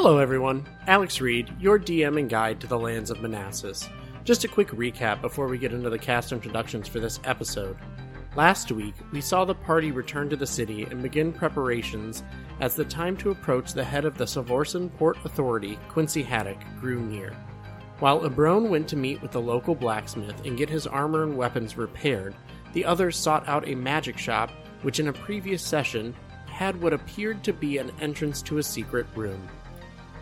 Hello, everyone. Alex Reid, your DM and guide to the lands of Manassas. Just a quick recap before we get into the cast introductions for this episode. Last week, we saw the party return to the city and begin preparations as the time to approach the head of the Savorson Port Authority, Quincy Haddock, grew near. While Ibron went to meet with the local blacksmith and get his armor and weapons repaired, the others sought out a magic shop, which in a previous session had what appeared to be an entrance to a secret room.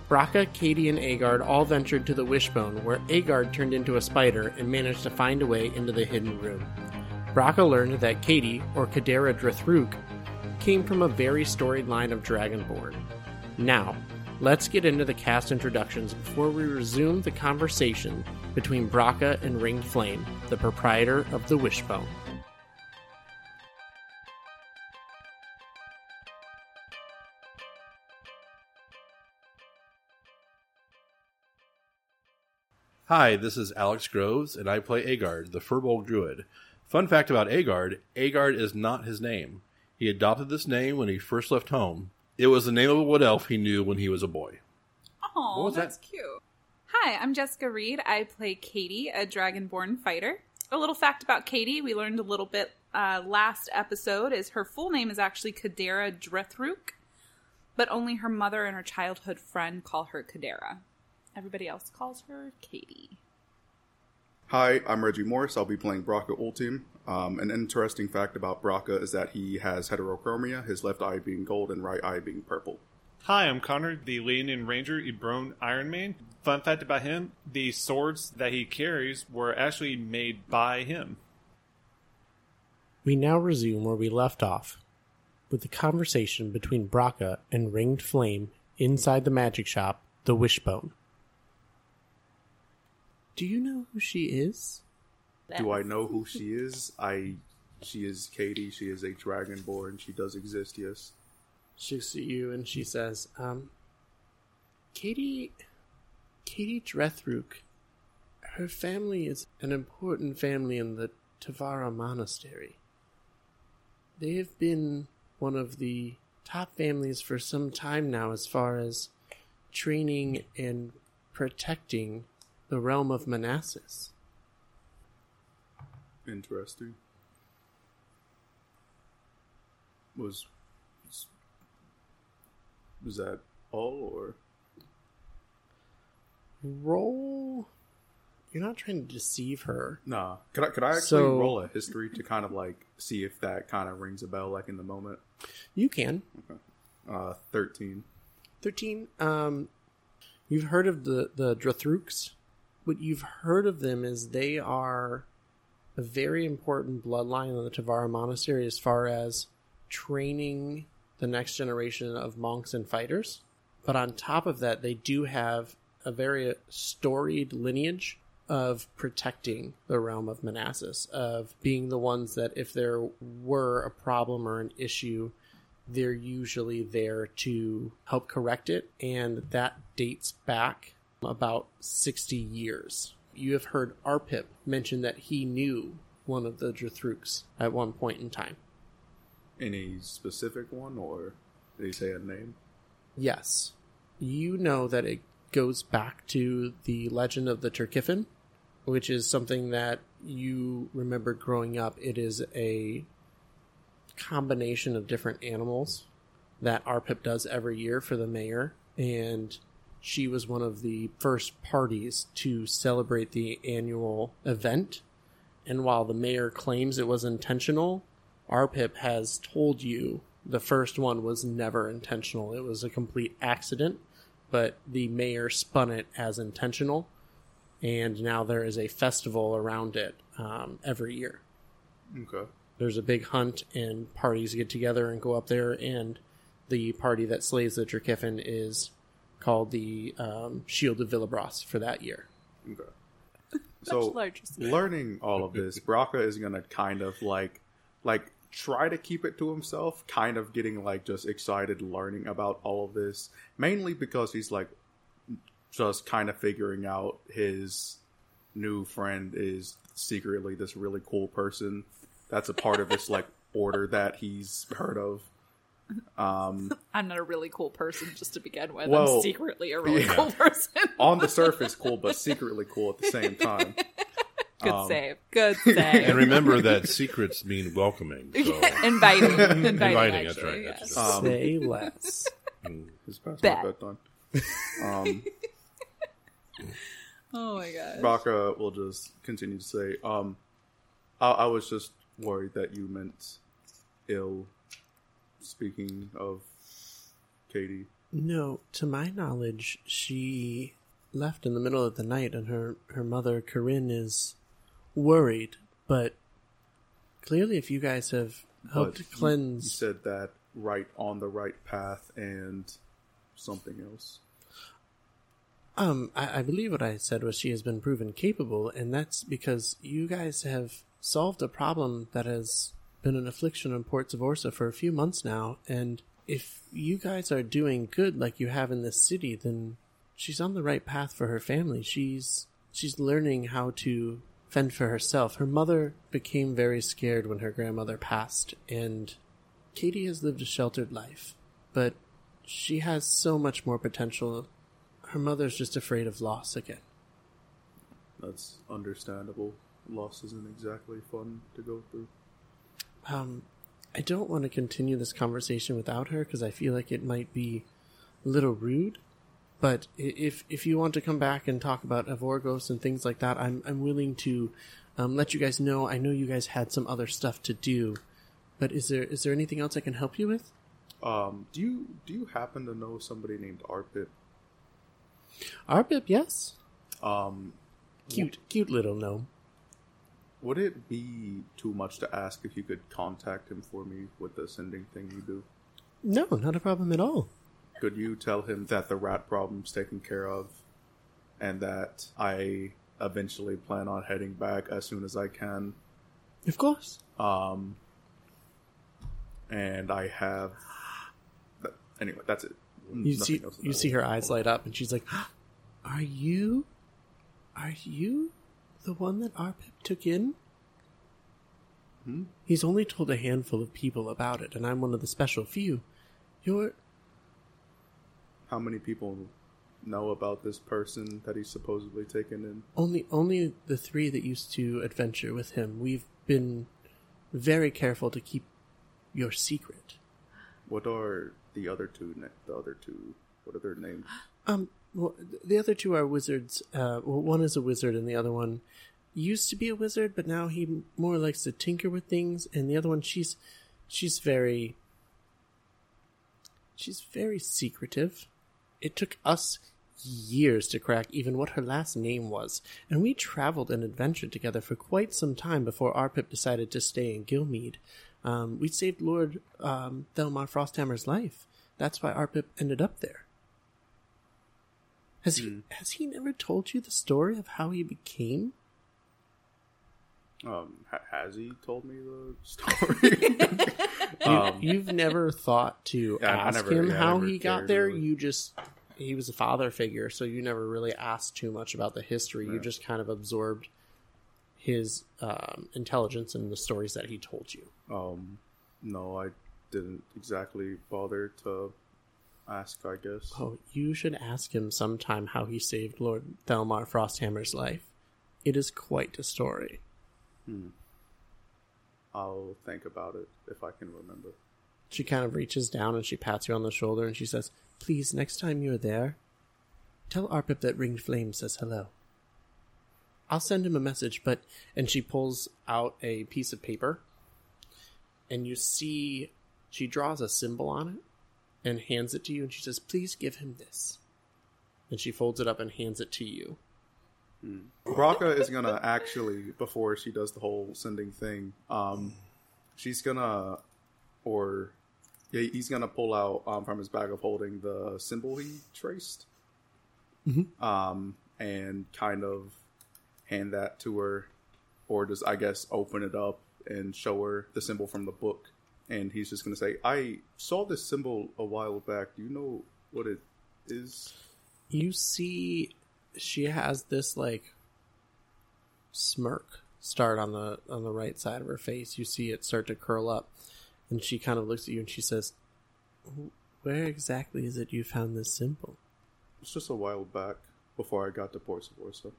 Brakka, Kadie, and Aegard all ventured to the wishbone, where Aegard turned into a spider and managed to find a way into the hidden room. Brakka learned that Kadie, or Kadera Drathruk, came from a very storied line of Dragonborn. Now, let's get into the cast introductions before we resume the conversation between Brakka and Ringed Flame, the proprietor of the Wishbone. Hi, this is Alex Groves, and I play Aegard, the Furbolg Druid. Fun fact about Aegard Aegard is not his name. He adopted this name when he first left home. It was the name of a wood elf he knew when he was a boy. Oh, was that's cute. Hi, I'm Jessica Reid. I play Kadie, a dragonborn fighter. A little fact about Kadie: we learned a little bit uh, last episode. Is her full name is actually Kadera Drethruk, but only her mother and her childhood friend call her Kadera. Everybody else calls her Kadie. Hi, I'm Reggie Morris. I'll be playing Brakka Ultim. Um, an interesting fact about Brakka is that he has heterochromia, his left eye being gold and right eye being purple. Hi, I'm Connor, the Leonin Ranger Ibron Ironmane. Fun fact about him the swords that he carries were actually made by him. We now resume where we left off with the conversation between Brakka and Ringed Flame inside the magic shop, the Wishbone. Do you know who she is? Do I know who she is? I. She is Kadie. She is a dragonborn. She does exist, yes. She looks at you and she says, um, Kadie, Kadie Drethruk, her family is an important family in the Tavara Monastery. They have been one of the top families for some time now as far as training and protecting the realm of Manassas. Interesting. Was. Was that all, or. Roll. You're not trying to deceive her. Nah. Could I, could I actually So- roll a history to kind of like see if that kind of rings a bell, like in the moment? You can. Uh, 13. 13 um you've heard of the the Drathruks what you've heard of them is they are a very important bloodline in the Tavara monastery as far as training the next generation of monks and fighters. But on top of that they do have a very storied lineage of protecting the realm of Manassas of being the ones that if there were a problem or an issue they're usually there to help correct it, and that dates back about 60 years. You have heard Arpip mention that he knew one of the Drathruks at one point in time. Any specific one, or did he say a name? Yes. You know that it goes back to the legend of the Turkiffin, which is something that you remember growing up. It is a combination of different animals that Arpip does every year for the mayor, and she was one of the first parties to celebrate the annual event. And while the mayor claims it was intentional, Arpip has told you the first one was never intentional. It was a complete accident, but the mayor spun it as intentional, and now there is a festival around it um, every year Okay. there's a big hunt and parties get together and go up there and the party that slays the Drakiffin is called the um, Shield of Villabros for that year. Okay. So larger learning all of this, Brakka is gonna kind of like like try to keep it to himself, kind of getting like just excited learning about all of this. Mainly because he's like just kind of figuring out his new friend is secretly this really cool person that's a part of this like order that he's heard of. Um, I'm not a really cool person just to begin with. Well, I'm secretly a really yeah. cool person. on the surface, cool, but secretly cool at the same time. Good Um, save. Good save. And remember that secrets mean welcoming. So Inviting. Inviting, Inviting, that's actually, right, yes. that's right. Um, Say less. It's past Bet. my bedtime. Um, Oh my god. Baka will just continue to say, um, I, I was just worried that you meant ill. Speaking of Kadie, No, to my knowledge, she left in the middle of the night, and her her mother Corinne is worried. But clearly, if you guys have helped but cleanse, You said that right on the right path and something else. Um, I, I believe what I said was she has been proven capable, and that's because you guys have solved a problem that has been an affliction on Port Savorsa for a few months now, and if you guys are doing good like you have in this city, then she's on the right path for her family. She's she's learning how to fend for herself. Her mother became very scared when her grandmother passed, and Kadie has lived a sheltered life, but she has so much more potential her mother's just afraid of loss again. That's understandable. Loss isn't exactly fun to go through. Um, I don't want to continue this conversation without her because I feel like it might be a little rude. But if if you want to come back and talk about Avorgos and things like that, I'm I'm willing to um, let you guys know. I know you guys had some other stuff to do, but is there is there anything else I can help you with? Um, do you do you happen to know somebody named Arpip? Arpip, yes, Um, cute cute little gnome. Would it be too much to ask if you could contact him for me with the sending thing you do? No, not a problem at all. Could you tell him that the rat problem's taken care of, and that I eventually plan on heading back as soon as I can? Of course. Um, and I have. But anyway, that's it. You Nothing see, you see her eyes light up, and she's like, "Are you, are you, the one that Arpip took in?" Hmm? He's only told a handful of people about it, and I'm one of the special few. You're How many people know about this person that he's supposedly taken in? only only the three that used to adventure with him. We've been very careful to keep your secret. What are the other two? na- The other two. What are their names? Um, well, the other two are wizards. Uh, well, one is a wizard, and the other one used to be a wizard, but now he more likes to tinker with things. And the other one, she's she's very she's very secretive. It took us years to crack even what her last name was, and we traveled and adventured together for quite some time before Arpip decided to stay in Gilmead. Um, we saved Lord um, Thelmar Frosthammer's life. That's why Arpip ended up there. Has he has he never told you the story of how he became? Um, ha- has he told me the story? um, You've never thought to Yeah, ask never- him yeah, how he got there. really. You just he was a father figure, so you never really asked too much about the history. You just kind of absorbed his um, intelligence and the stories that he told you. um, no, I didn't exactly bother to ask. I guess. Oh, you should ask him sometime how he saved Lord Thelmar Frosthammer's life. It is quite a story. Hmm. I'll think about it if I can remember. She kind of reaches down and she pats you on the shoulder and she says, Please, next time you're there, tell Arpip that Ringed Flame says hello. I'll send him a message, but. And she pulls out a piece of paper and you see she draws a symbol on it and hands it to you and she says, Please give him this. And she folds it up and hands it to you. Brakka is gonna actually before she does the whole sending thing. Um, she's gonna, or yeah, he's gonna pull out um, from his bag of holding the symbol he traced, um, and kind of hand that to her, or just I guess open it up and show her the symbol from the book. And he's just gonna say, "I saw this symbol a while back. Do you know what it is?" you see she has this like smirk start on the on the right side of her face you see it start to curl up and she kind of looks at you and she says Where exactly is it you found this symbol? It's just a while back before I got to Port Savorsa.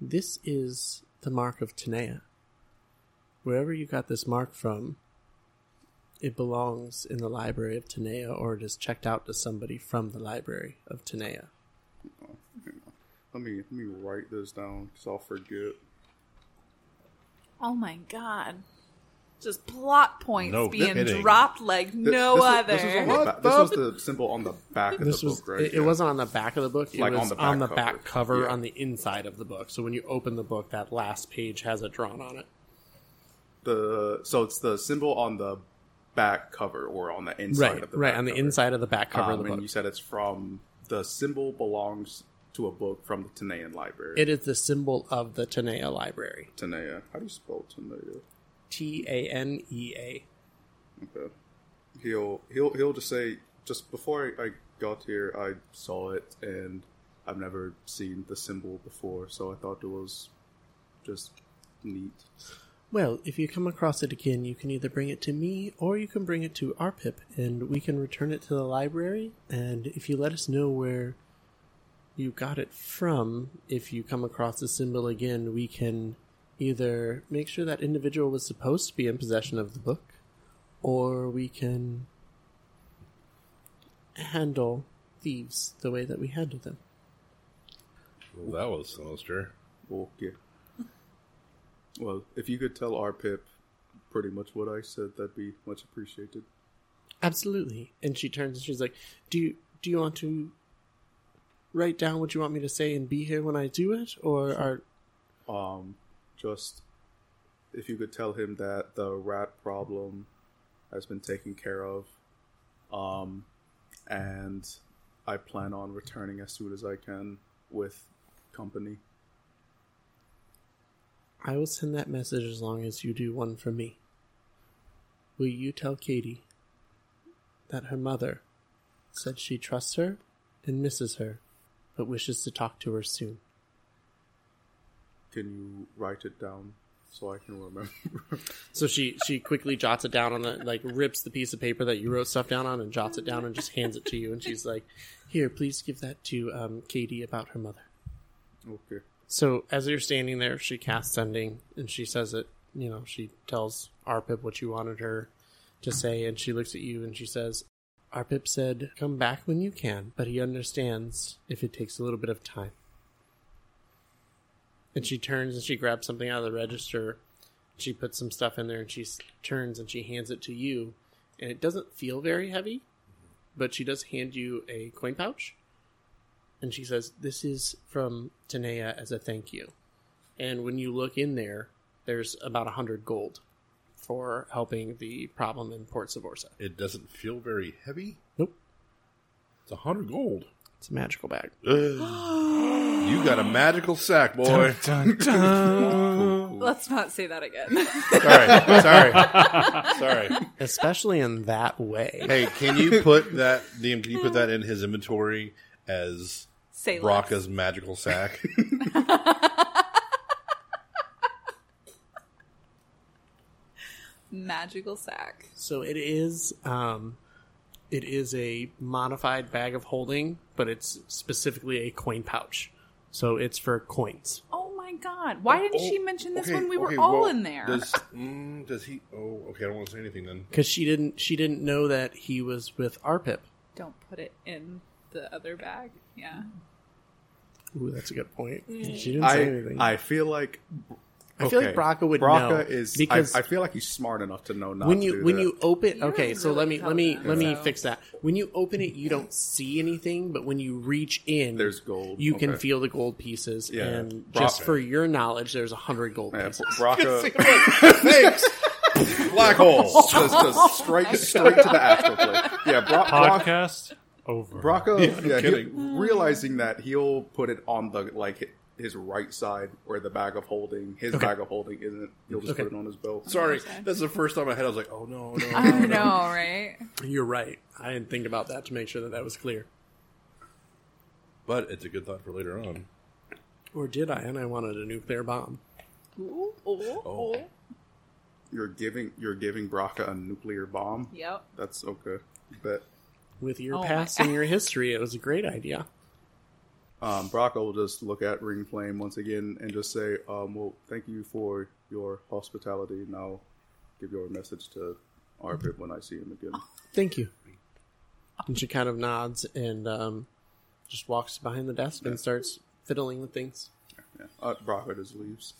This is the mark of Tanea. Wherever you got this mark from, it belongs in the library of Tanea or it is checked out to somebody from the library of Tanea. Let me let me write this down because I'll forget. Oh my god. Just plot points No being kidding. dropped like Th- no this was- other. This was, on the ba- this was the symbol on the back of This the was book, right? it, it wasn't on the back of the book, it Like was on the back on the cover. back cover Yeah. on the inside of the book. So when you open the book, that last page has it drawn on it. The so it's the symbol on the back cover or on the inside Right, of the right back on the cover. inside of the back cover of Um, the and book. you said it's from the symbol belongs to a book from the Tanean library. It is the symbol of the Tanea Library. Tanea. How do you spell Tanea? T A N E A. Okay. He'll he'll he'll just say just before I got here I saw it and I've never seen the symbol before, so I thought it was just neat. Well, if you come across it again, you can either bring it to me or you can bring it to Arpip, and we can return it to the library. And if you let us know where you got it from, if you come across the symbol again, we can either make sure that individual was supposed to be in possession of the book, or we can handle thieves the way that we handle them. Well, that was sinister. Okay. Well, if you could tell Arpip pretty much what I said, that'd be much appreciated. Absolutely. And she turns and she's like, "Do you do you want to write down what you want me to say and be here when I do it, or are Um, just if you could tell him that the rat problem has been taken care of, um, and I plan on returning as soon as I can with company. I will send that message as long as you do one for me. Will you tell Kadie that her mother said she trusts her and misses her, but wishes to talk to her soon? Can you write it down so I can remember? So she she quickly jots it down on the like rips the piece of paper that you wrote stuff down on and jots it down and just hands it to you and she's like, "Here, please give that to um, Kadie about her mother." okay. So as you're standing there, she casts sending and she says it. You know, she tells Arpip what you wanted her to say, and she looks at you and she says, "Arpip said, come back when you can, but he understands if it takes a little bit of time." And she turns and she grabs something out of the register. She puts some stuff in there and she turns and she hands it to you, and it doesn't feel very heavy, but she does hand you a coin pouch and she says, "This is from Tanea as a thank you." And when you look in there, there's about a hundred gold for helping the problem in Port Savorsa. It doesn't feel very heavy. Nope, It's a hundred gold. it's a magical bag. You got a magical sack, boy. Let's not say that again. sorry, sorry, sorry. Especially in that way. Hey, can you put that, Liam? Can you put that in his inventory as say less. Brocca's magical sack? magical sack. So it is, um, it is a modified bag of holding, but it's specifically a coin pouch. So it's for coins. Oh my god! Why didn't she Oh, mention this okay, when we were okay, all well, in there? Does, mm, does he? Oh, okay. I don't want to say anything then. Because she didn't, she didn't know that he was with Arpip. Don't put it in the other bag. Yeah. Ooh, that's a good point. She didn't say I anything. I feel like I feel like Brakka would Brakka know, is because- I, I feel like he's smart enough to know not when to you do when that. you open You okay don't so let me let me them, let me so- fix that when you open it you don't see anything but when you reach in There's gold. you can Okay. feel the gold pieces Yeah. and Bra- just for your knowledge there's a hundred gold yeah, pieces Brakka Thanks. Black hole. just, just straight straight to the astral plane. Yeah, Bra- Bra- Podcast over. Brakka, Yeah, yeah, no he- realizing that he'll put it on the like his right side where the bag of holding his Okay. bag of holding isn't. He'll just Okay. put it on his belt. Sorry, that's the first time I had. I was like, oh no, no. I no, no. know, right? you're right i didn't think about that to make sure that that was clear But it's a good thought for later on. or did i and i wanted a nuclear bomb Ooh, ooh, Oh. ooh. you're giving you're giving Brakka a nuclear bomb. Yep. That's okay. Bet. With your Oh past and your history, it was a great idea. Um, Brakka will just look at Ring Flame once again and just say, um, "Well, thank you for your hospitality. Now, give your message to Arpip when I see him again." Thank you. And she kind of nods and um, just walks behind the desk and starts fiddling with things. Yeah. Uh, Brakka just leaves.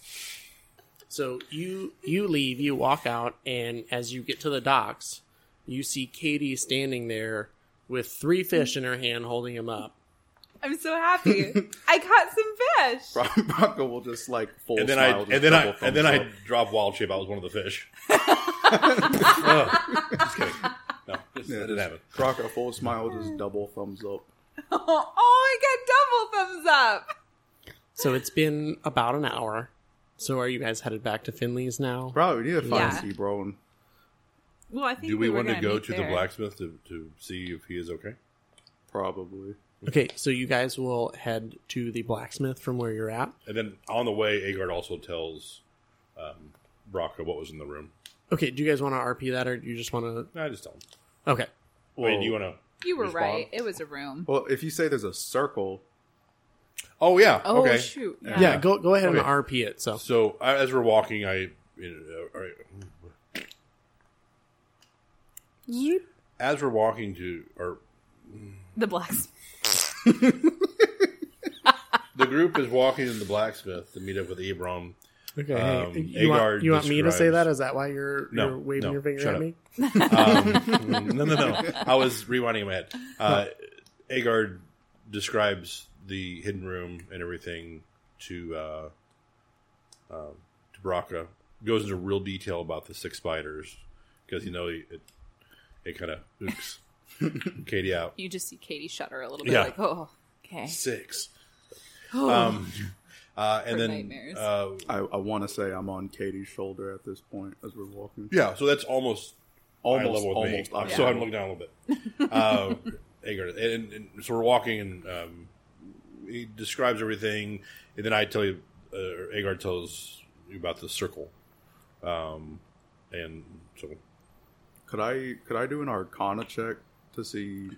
So you you leave, you walk out, and as you get to the docks, you see Kadie standing there with three fish in her hand, holding them up. I'm so happy. I caught some fish. Bra- Brakka will just like full And then I smile, just and then I double and then thumbs I up. drop wild shape out was one of the fish. oh, just kidding. No, this, Yeah, that didn't just happen. Brakka full smile, just double thumbs up. Oh, I got double thumbs up. So it's been about an hour. So are you guys headed back to Finley's now? Probably we need to find Yeah. Seabrone. Well, I think Do we, were want to gonna go to the blacksmith to, to see if he is okay? Probably. Okay, so you guys will head to the blacksmith from where you're at. And then on the way, Aegard also tells um, Brakka what was in the room. Okay, do you guys want to RP that, or do you just want to? I just tell him. Okay, Wait, do you want to? You were Respond? right. It was a room. Well, if you say there's a circle, Oh yeah. Oh okay. shoot! yeah, Yeah. go go ahead Okay. and RP it. So So as we're walking, I, you know, uh, all right. As we're walking to, or The blacksmith. the group is walking to the blacksmith to meet up with Abram. okay, Um, you, want, Aegard you want me to say that? Is that why you're No, you're waving no, your finger at up. me? Um, no, no, no. I was rewinding in my head. Uh, Aegard describes the hidden room and everything to uh, um to Brakka. Goes into real detail about the six spiders because you know it it kind of oops Kadie out You just see Kadie shudder a little bit, Yeah. like, oh, okay. six. Um, uh, and For then nightmares. uh, I, I want to say I'm on Kadie's shoulder at this point as we're walking. yeah, so that's almost eye Almost, level with almost. me. eye So I'm looking down a little bit. Uh, Agar, and, and so we're walking, and um, he describes everything, and then I tell you, uh, Agar tells you about the circle, um, and so Could I could I do an Arcana check to see?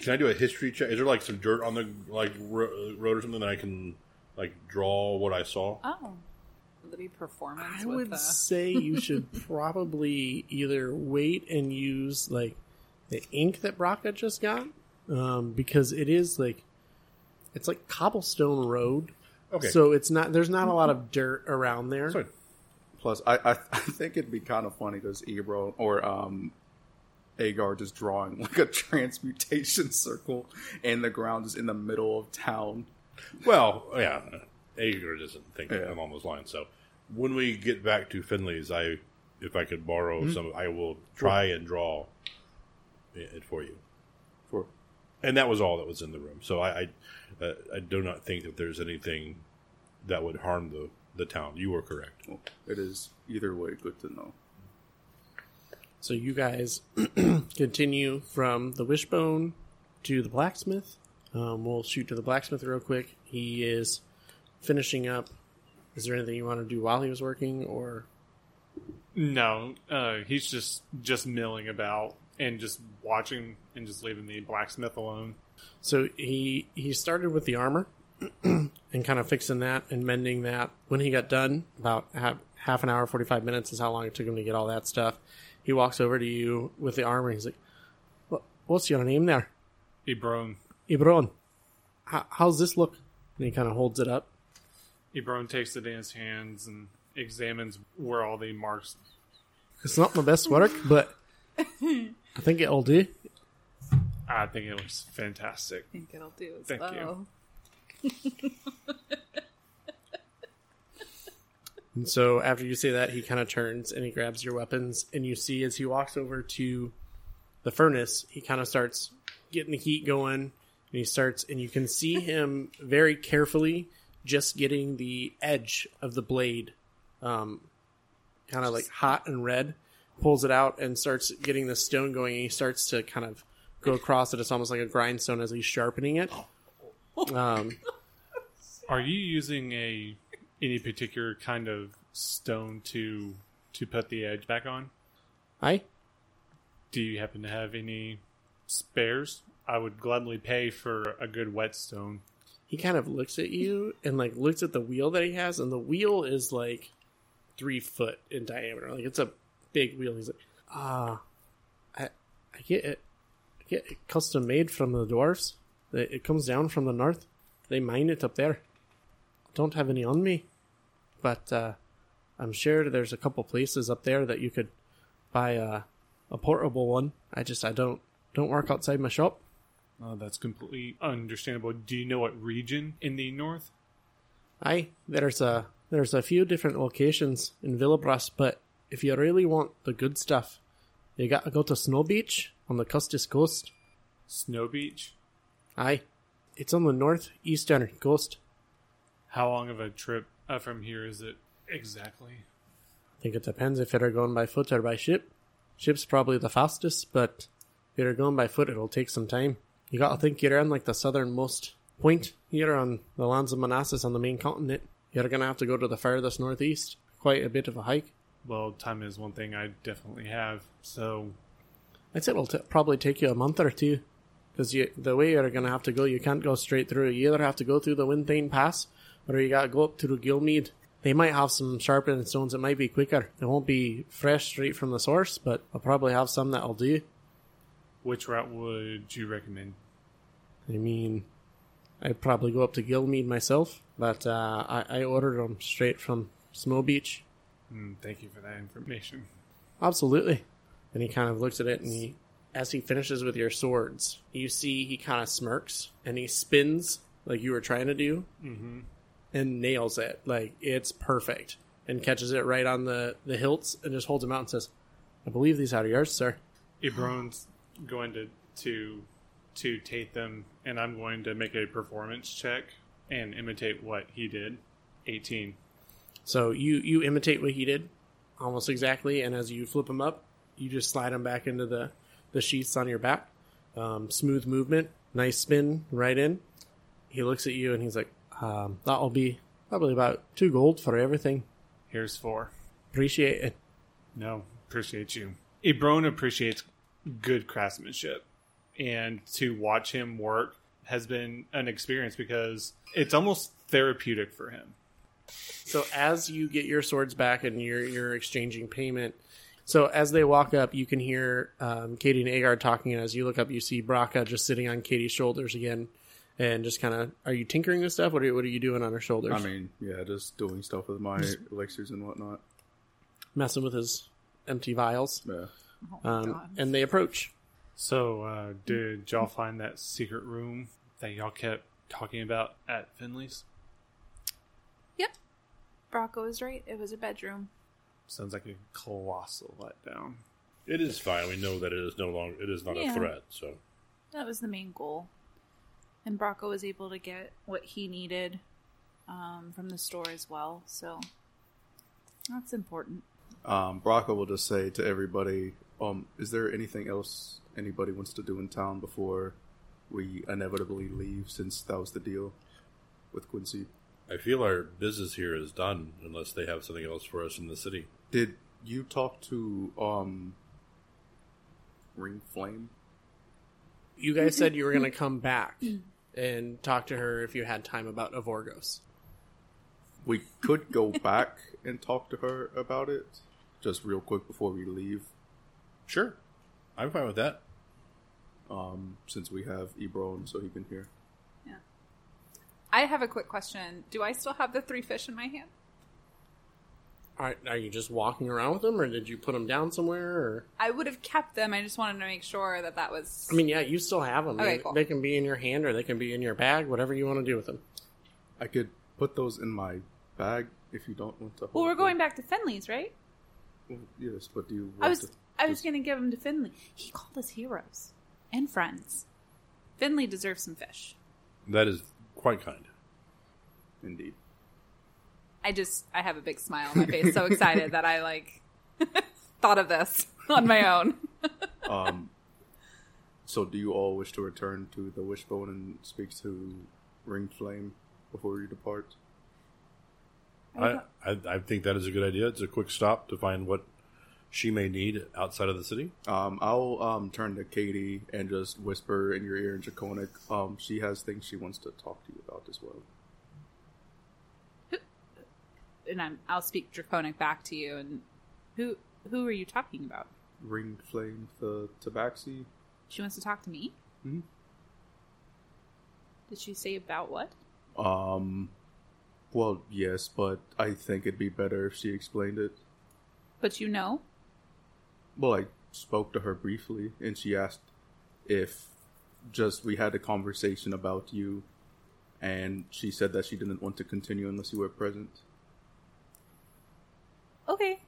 can I do a history check? Is there like some dirt on the like ro- road or something that I can like draw what I saw? Oh, would there be performance? I with would the... say you should probably either wait and use like the ink that Brakka just got, um, because it is like it's like cobblestone road. Okay, So it's not there's not a lot of dirt around there. Sorry. Plus, I I, I think it'd be kind of funny because Ebro or um, Agar just drawing like a transmutation circle, and the ground is in the middle of town. Well, yeah, Agar doesn't think Yeah. along those lines. So when we get back to Finley's, I, if I could borrow some, I will try and draw it it for you. For And that was all that was in the room. So I, I, uh, I do not think that there's anything that would harm the the town. You were correct. well, it is either way good to know. So you guys continue from the wishbone to the blacksmith. Um, we'll shoot to the blacksmith real quick. He is finishing up. Is there anything you want to do while he was working, or No, uh, he's just just milling about and just watching and just leaving the blacksmith alone. so he he started with the armor and kind of fixing that and mending that. When he got done, about half, half an hour, forty five minutes is how long it took him to get all that stuff. He walks over to you with the armor. He's like, "What- "What's your name there, Ebron, Ibron? How, how's this look?" And he kind of holds it up. Ibron takes it in his hands and examines where all the marks. It's not my best work, but I think it'll do. I think it looks fantastic. I think it'll do as Thank well. you. And so after you say that, he kind of turns and he grabs your weapons, and you see as he walks over to the furnace, he kind of starts getting the heat going, and he starts, and you can see him very carefully just getting the edge of the blade, um, kind of like hot and red, pulls it out and starts getting the stone going, and he starts to kind of go across it. It's almost like a grindstone as he's sharpening it. Um, Are you using a any particular kind of stone to to put the edge back on. I. Do you happen to have any spares? I would gladly pay for a good whetstone. He kind of looks at you and like looks at the wheel that he has, and the wheel is like three foot in diameter. Like it's a big wheel. He's like, ah, I, I get it. I get it custom made from the dwarves. It it comes down from the north. They mine it up there. Don't have any on me, but uh, I'm sure there's a couple places up there that you could buy a a portable one. I just I don't don't work outside my shop. Oh, that's completely understandable. Do you know what region in the north? Aye, there's a there's a few different locations in Villabras, but if you really want the good stuff, you gotta go to Snow Beach on the Custis Coast. Snow Beach? Aye, it's on the northeastern coast. How long of a trip uh, from here is it exactly? I think it depends if you're going by foot or by ship. Ship's probably the fastest, but if you're going by foot, it'll take some time. You gotta think you're on like the southernmost point here on the lands of Manassas on the main continent. You're gonna have to go to the farthest northeast. Quite a bit of a hike. Well, time is one thing I definitely have. So, I'd say it'll t- probably take you a month or two. Because the way you're going to have to go, you can't go straight through. You either have to go through the Winthane Pass, or you got to go up through Gilmead. They might have some sharpened stones that might be quicker. It won't be fresh straight from the source, but I'll probably have some that'll do. which route would you recommend? I mean, I'd probably go up to Gilmead myself, but uh, I, I ordered them straight from Snow Beach. Mm, thank you for that information. Absolutely. And he kind of looks at it and he, as he finishes with your swords, you see he kind of smirks and he spins like you were trying to do Mm-hmm. and nails it. Like it's perfect and catches it right on the, the hilts and just holds them out and says, I believe these are yours, sir. Ibron's going to to to take them, and I'm going to make a performance check and imitate what he did. 18. So you, you imitate what he did almost exactly. And as you flip him up, you just slide him back into the, the sheaths on your back. Um, smooth movement, nice spin right in. He looks at you and he's like, um, that'll be probably about two gold for everything. Here's four. Appreciate it. No, appreciate you. Ibron appreciates good craftsmanship, and to watch him work has been an experience because it's almost therapeutic for him. So as you get your swords back and you're you're exchanging payment, so as they walk up, you can hear um, Kadie and Agar talking, and as you look up, you see Brakka just sitting on Kadie's shoulders again, and just kind of, are you tinkering with stuff? What are what are you doing on her shoulders? I mean, yeah, just doing stuff with my elixirs and whatnot. messing with his empty vials, Yeah. Oh um, God. and they approach. So, uh, did y'all find that secret room that y'all kept talking about at Finley's? Yep. Brocco was right. It was a bedroom. Sounds like a colossal letdown. It is fine. We know that it is no longer. It is not Yeah. a threat. So That was the main goal. And Brocco was able to get what he needed um, from the store as well. So that's important. Um, Brakka will just say to everybody, um, is there anything else anybody wants to do in town before we inevitably leave since that was the deal with Quincy? I feel our business here is done unless they have something else for us in the city. Did you talk to um Ring Flame? You guys said you were going to come back and talk to her if you had time about Avorgos. We could go back and talk to her about it just real quick before we leave. Sure, I'm fine with that. Um, since we have Ibron so he can hear. I have a quick question. Do I still have the three fish in my hand? Are, are you just walking around with them, or did you put them down somewhere? Or I would have kept them. I just wanted to make sure that that was. I mean, yeah, you still have them. Okay, they, cool. they can be in your hand, or they can be in your bag, whatever you want to do with them. I could put those in my bag if you don't want to. well, we're them. going back to Finley's, right? Well, yes, but do you? Want I was To, I was going to give them to Finley. He called us heroes and friends. Finley deserves some fish. That is quite kind. indeed. I just I have a big smile on my face, so excited that I like thought of this on my own. Um, so, do you all wish to return to the Wishbone and speak to Ring Flame before you depart? I, I I think that is a good idea. It's a quick stop to find what she may need outside of the city. Um, I'll um, turn to Kadie and just whisper in your ear in Draconic. Um, she has things she wants to talk to you about as well. And I'm, I'll speak Draconic back to you. And who who are you talking about? Ring Flame, the Tabaxi. She wants to talk to me. Mhm. Did she say about what? Um, well, yes, but I think it'd be better if she explained it. But you know, Well, I spoke to her briefly, and she asked if just we had a conversation about you, and she said that she didn't want to continue unless you were present. okay.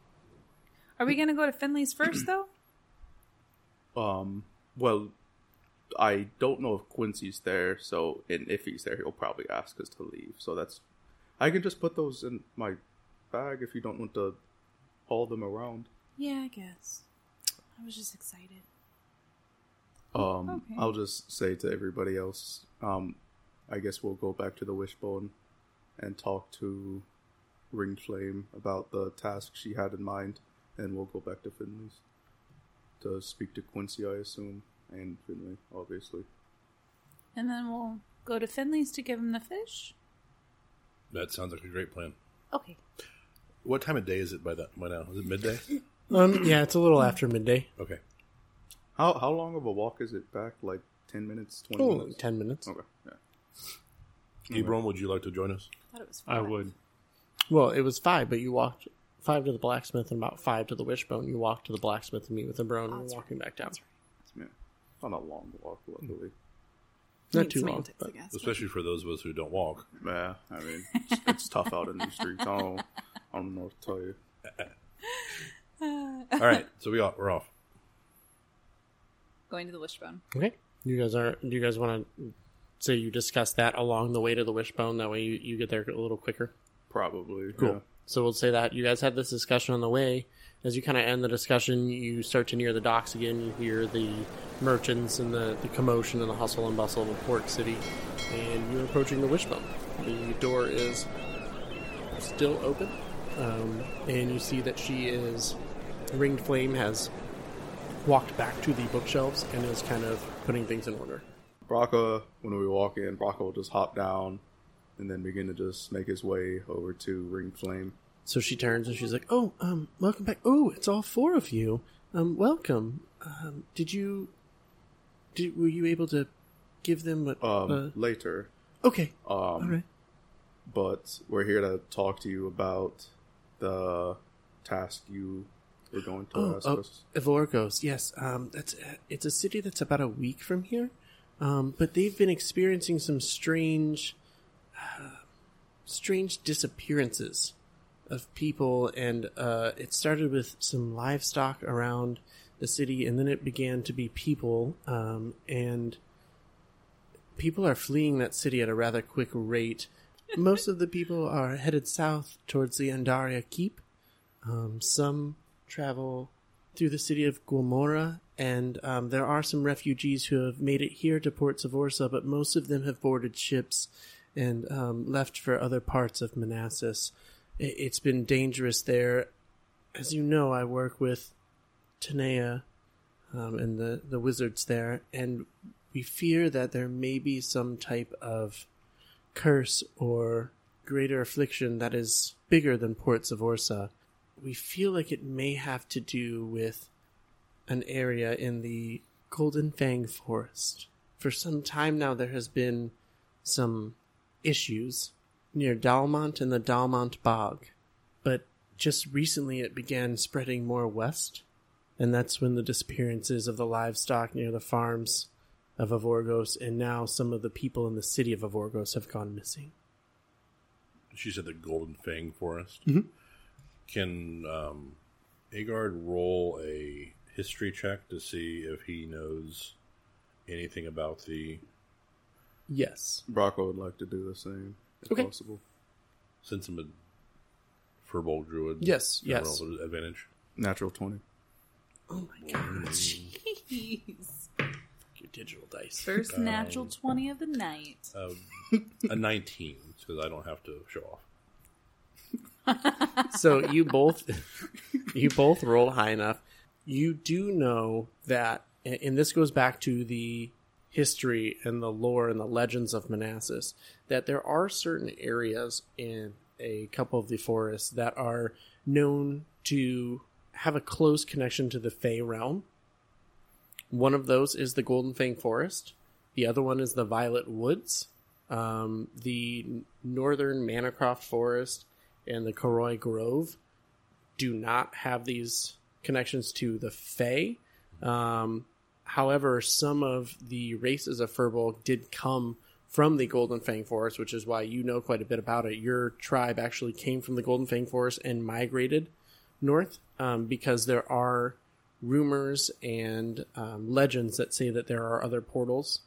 Are we gonna go to Finley's first, though? Um, well, I don't know if Quincy's there, so and if he's there, he'll probably ask us to leave. So that's, I can just put those in my bag if you don't want to haul them around. Yeah, I guess. I was just excited. Um, Okay. I'll just say to everybody else, um, I guess we'll go back to the Wishbone and talk to Ring Flame about the task she had in mind, and we'll go back to Finley's to speak to Quincy, I assume, and Finley, obviously. And then we'll go to Finley's to give him the fish. That sounds like a great plan. Okay. What time of day is it by that by now? Is it midday? Um, yeah, it's a little after midday. Okay. How how long of a walk is it back? Like ten minutes, twenty Oh, minutes? ten minutes. Okay, yeah. Ibron, would you like to join us? I thought it was fun. I would. Well, it was five, but you walked five to the blacksmith and about five to the wishbone. You walked to the blacksmith and meet with the brone, and you're walking back down. yeah. Not a long walk, luckily. Not Neat too long, semantics, but I guess. Especially for those of us who don't walk. Yeah, I mean, it's, it's tough out in these streets. I don't, I don't know what to tell you. All right, so we off, we're off. Going to the wishbone. okay. You guys are. Do you guys want to say you discuss that along the way to the wishbone? That way you, you get there a little quicker. Probably. Cool. yeah. So we'll say that you guys had this discussion on the way. As you kind of end the discussion, you start to near the docks again. You hear the merchants and the, the commotion and the hustle and bustle of a port city, and you're approaching the wishbone. The door is still open, um, and you see that she is ringed flame has walked back to the bookshelves and is kind of putting things in order. Brakka, when we walk in, Brakka will just hop down and then begin to just make his way over to Ring Flame. So she turns and she's like, "Oh, um, welcome back. Oh, it's all four of you. Um, welcome. Um, did you, did were you able to give them what? Um, uh, later. okay, Um, all right. But we're here to talk to you about the task you were going to Oh, ask oh. Yes. Um, that's it's a city that's about a week from here. Um, but they've been experiencing some strange, uh, strange disappearances of people, and uh, it started with some livestock around the city, and then it began to be people, um, and people are fleeing that city at a rather quick rate. Most of the people are headed south towards the Andaria Keep. Um, some travel through the city of Guamora, and um, there are some refugees who have made it here to Port Savorsa, but most of them have boarded ships and um, left for other parts of Manassas. It's been dangerous there. As you know, I work with Tanea um, and the, the wizards there, and we fear that there may be some type of curse or greater affliction that is bigger than Port Savorsa we feel like it may have to do with an area in the Golden Fang Forest. For some time now, there has been some issues near Dalmont and the Dalmont Bog, but just recently it began spreading more west, and that's when the disappearances of the livestock near the farms of Avorgos and now some of the people in the city of Avorgos have gone missing. She said the Golden Fang Forest. Mhm. Can um, Aegard roll a history check to see if he knows anything about the Yes. Brakka would like to do the same, if Okay. possible. since I'm a Furbolg druid? Yes, yes. roll advantage. Natural 20. Oh my god. Jeez. Your digital dice. First natural 20 of the night. Um, a 19 because I don't have to show off. So you both you both roll high enough. You do know that, and this goes back to the history and the lore and the legends of Manassas, that there are certain areas in a couple of the forests that are known to have a close connection to the Fey realm. One of those is the Golden Fang Forest. The other one is the Violet Woods. Um, the Northern Manacroft Forest and the Koroi Grove do not have these connections to the Fey. Um, however, some of the races of Firbolg did come from the Golden Fang Forest, which is why you know quite a bit about it. Your tribe actually came from the Golden Fang Forest and migrated north um, because there are rumors and um, legends that say that there are other portals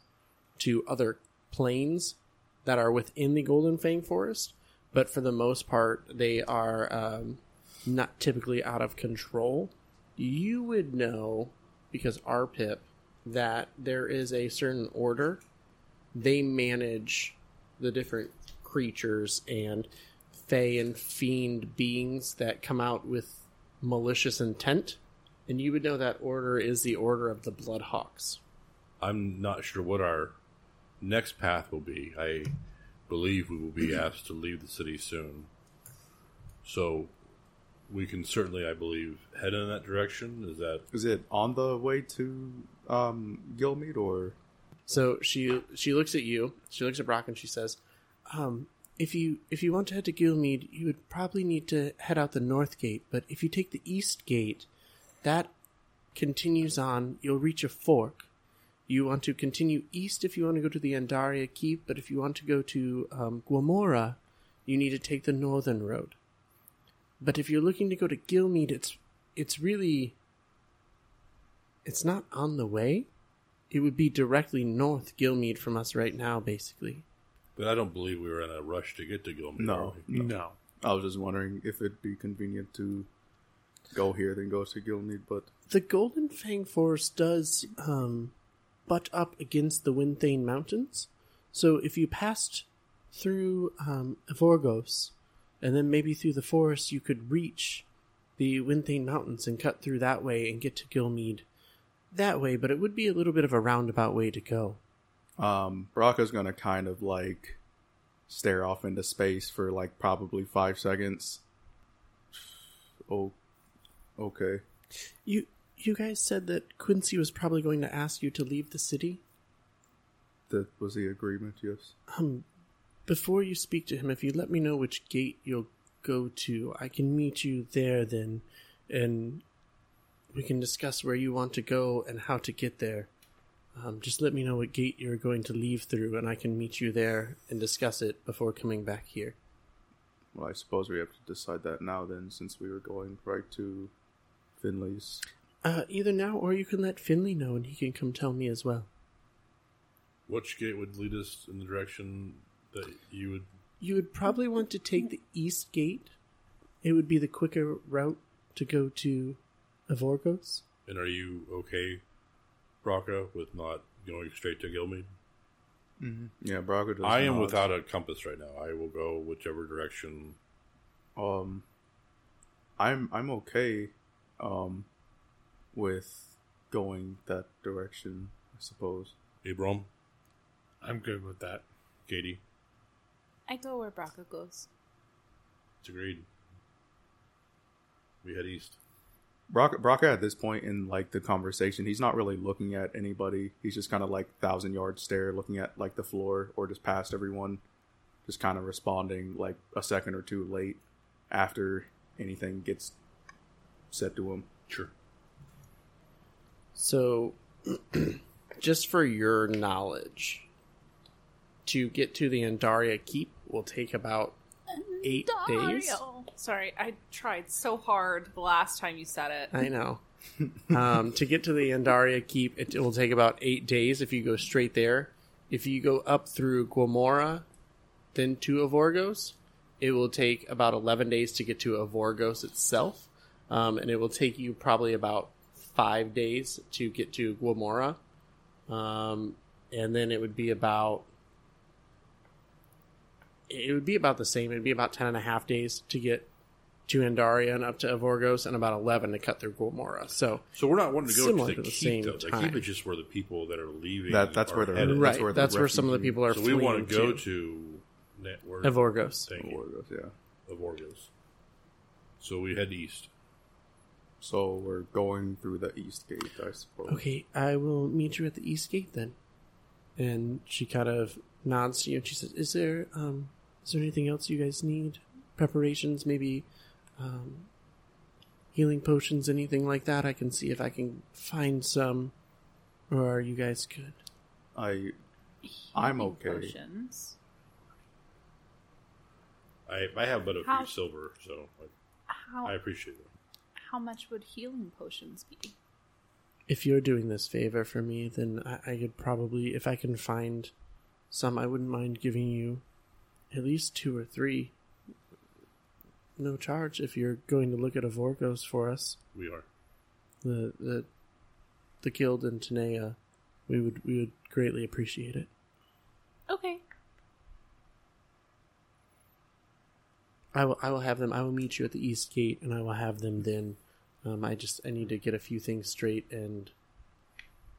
to other planes that are within the Golden Fang Forest, but for the most part, they are um, not typically out of control. You would know because Arpip that there is a certain order. They manage the different creatures and fey and fiend beings that come out with malicious intent. And you would know that order is the order of the Bloodhawks. I'm not sure what our next path will be. I believe we will be asked to leave the city soon. So we can certainly, I believe, head in that direction. Is that Is it on the way to um, Gilmead or? So she she looks at you. She looks at Brock and she says, um, "If you if you want to head to Gilmead, you would probably need to head out the north gate. But if you take the east gate, that continues on. You'll reach a fork. You want to continue east if you want to go to the Andaria Keep, but if you want to go to um, Guamora, you need to take the northern road. But if you're looking to go to Gilmead, it's it's really it's not on the way. It would be directly north Gilmead from us right now, basically. But I don't believe we were in a rush to get to Gilmead. No. are we? No. I was just wondering if it'd be convenient to go here then go to Gilmead, but The Golden Fang Forest does um, butt up against the Winthane Mountains. So if you passed through um, Avorgos and then maybe through the forest, you could reach the Winthane Mountains and cut through that way and get to Gilmead that way, but it would be a little bit of a roundabout way to go. um, Brakka's gonna kind of like stare off into space for like probably five seconds. Oh, okay. You you guys said that Quincy was probably going to ask you to leave the city. That was the agreement. Yes. Um, before you speak to him, if you let me know which gate you'll go to, I can meet you there then, and we can discuss where you want to go and how to get there. Um, just let me know what gate you're going to leave through, and I can meet you there and discuss it before coming back here. Well, I suppose we have to decide that now then, since we were going right to Finley's. Uh, either now or you can let Finley know, and he can come tell me as well. Which gate would lead us in the direction that you would? You would probably want to take the east gate. It would be the quicker route to go to Avorgos. And are you okay, Brakka, with not going straight to Gilmead? Yeah, Brakka does. I am not. without a compass right now. I will go whichever direction. Um, I'm I'm okay, um, with going that direction. I suppose. Ibron, I'm good with that. Kadie, I go where Brakka goes. it's agreed. We head east. Brakka, Brakka at this point in like the conversation, he's not really looking at anybody. He's just kind of like thousand yard stare, looking at like the floor or just past everyone, just kind of responding like a second or two late after anything gets said to him. Sure. So, just for your knowledge, to get to the Andaria Keep will take about eight days. Sorry, I tried so hard the last time you said it. I know. um, to get to the Andaria Keep, it, it will take about eight days if you go straight there. If you go up through Guamora, then to Avorgos, it will take about 11 days to get to Avorgos itself. Um, and it will take you probably about five days to get to Guamora. Um, and then it would be about it would be about the same. It'd be about 10 and a half days to get to Andaria and up to Avorgos, and about eleven to cut through Gormora. So So we're not wanting to go Similar to to the the keep, same though. The time. keep is just where the people that are leaving. That- that's are where they're- headed. right, That's where that's where some of the people are So we want to go to to net, where, Avorgos. Thank you. Orgos, yeah. Avorgos. So we head east. So we're going through the east gate, I suppose. Okay, I will meet you at the east gate then. And she kind of nods to you and she says, "Is there um is there anything else you guys need? Preparations, maybe um healing potions, anything like that? I can see if I can find some or are you guys good?" I I'm okay. Potions. I I have but a How- few silver, so How I, I appreciate it. How much would healing potions be? If you're doing this favor for me, then I, I could probably if I can find some, I wouldn't mind giving you at least two or three. No charge if you're going to look at Avorgos for us. We are. the the the guild in Tanea, we would we would greatly appreciate it. Okay. I will I will have them. I will meet you at the east gate, and I will have them then. Um, I just I need to get a few things straight and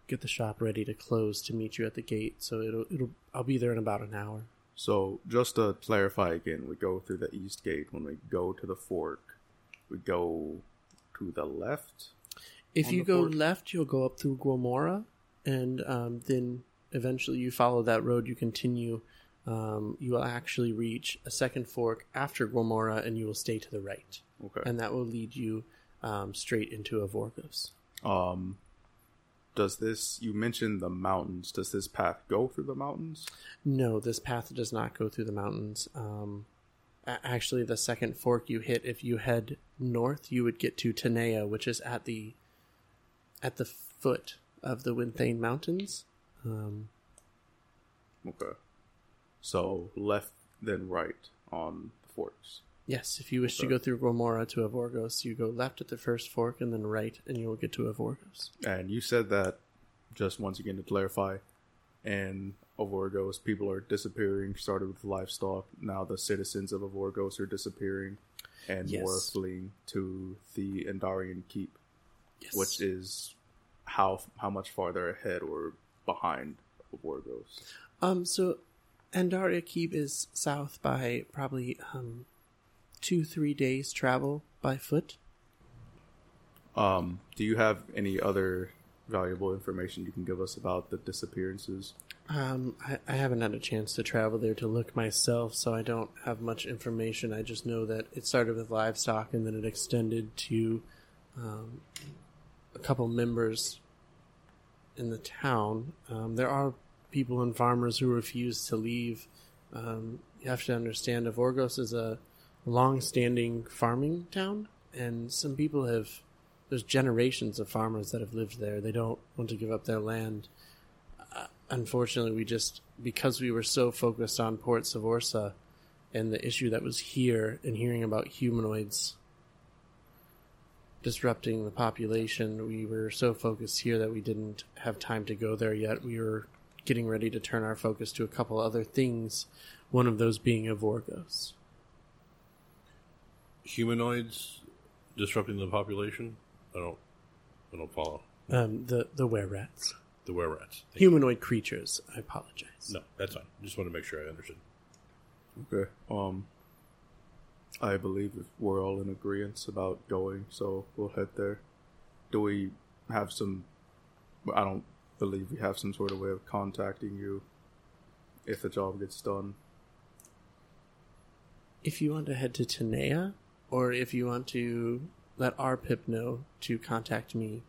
get the shop ready to close to meet you at the gate. So it'll it'll I'll be there in about an hour. So just to clarify again, we go through the east gate. When we go to the fork, we go to the left. If you go fork? left, you'll go up through Guamora, and um, then eventually you follow that road. You continue. Um, you will actually reach a second fork after Guamora, and you will stay to the right, Okay. and that will lead you um, straight into Avorgos. Um, does this? You mentioned the mountains. Does this path go through the mountains? No, this path does not go through the mountains. Um, actually, the second fork you hit, if you head north, you would get to Tanea, which is at the at the foot of the Winthane Mountains. Um, Okay. So left then right on the forks. Yes, if you wish to go through Gormora to Avorgos, you go left at the first fork and then right, and you will get to Avorgos. And you said that just once again to clarify, and Avorgos, people are disappearing. Started with livestock. Now the citizens of Avorgos are disappearing, and more Yes. fleeing to the Endarian Keep, Yes. which is how how much farther ahead or behind Avorgos. Um, so Andaria Keep is south by probably um, two, three days travel by foot. Um, do you have any other valuable information you can give us about the disappearances? Um, I, I haven't had a chance to travel there to look myself, so I don't have much information. I just know that it started with livestock and then it extended to um, a couple members in the town. Um, there are people and farmers who refuse to leave. Um, you have to understand, Avorgos is a long-standing farming town, and some people have. There's generations of farmers that have lived there. They don't want to give up their land uh, unfortunately, we just because we were so focused on Port Savorsa and the issue that was here, and hearing about humanoids disrupting the population, we were so focused here that we didn't have time to go there yet. We were getting ready to turn our focus to a couple other things. One of those being Avorgos. Humanoids disrupting the population. I don't. I don't follow. Um, the the were rats, The were rats. humanoid creatures. I apologize. No, that's fine. Just want to make sure I understood. Okay. Um, I believe we're all in agreement about going, so we'll head there. Do we have some? I don't believe we have some sort of way of contacting you if the job gets done. if you want to head to Tanea, or if you want to let Arpip know to contact me,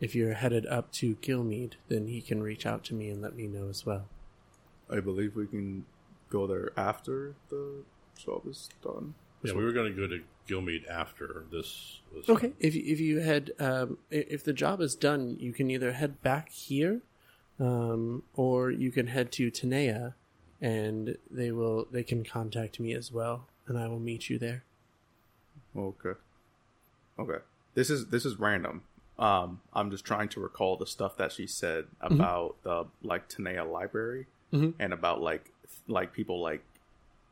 if you're headed up to Gilmead, then he can reach out to me and let me know as well. I believe we can go there after the job is done. Yeah, we were going to go to Gilmead after this. Was Okay, if you, if you head, um, if the job is done, you can either head back here, um, or you can head to Tanea, and they will they can contact me as well, and I will meet you there. Okay. Okay. This is this is random. Um, I'm just trying to recall the stuff that she said about the like Tanea library Mhm. and about like like people like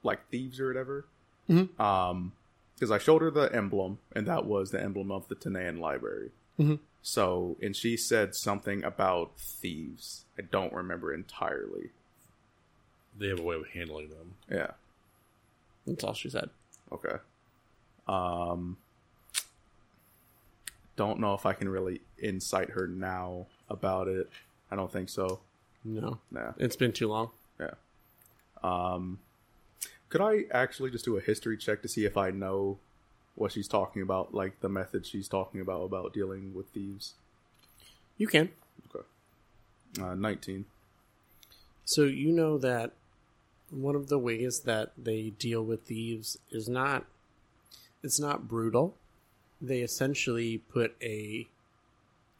like thieves or whatever. Mhm. Um, because I showed her the emblem, and that was the emblem of the Tanaan Library. Mhm. So, and she said something about thieves. I don't remember entirely. They have a way of handling them. Yeah. That's all she said. Okay. Um. Don't know if I can really incite her now about it. I don't think so. No, Nah. it's been too long. Yeah. Um, could I actually just do a history check to see if I know what she's talking about, like the method she's talking about about dealing with thieves? You can. Okay. Uh, Nineteen. So you know that one of the ways that they deal with thieves is not it's not brutal. They essentially put a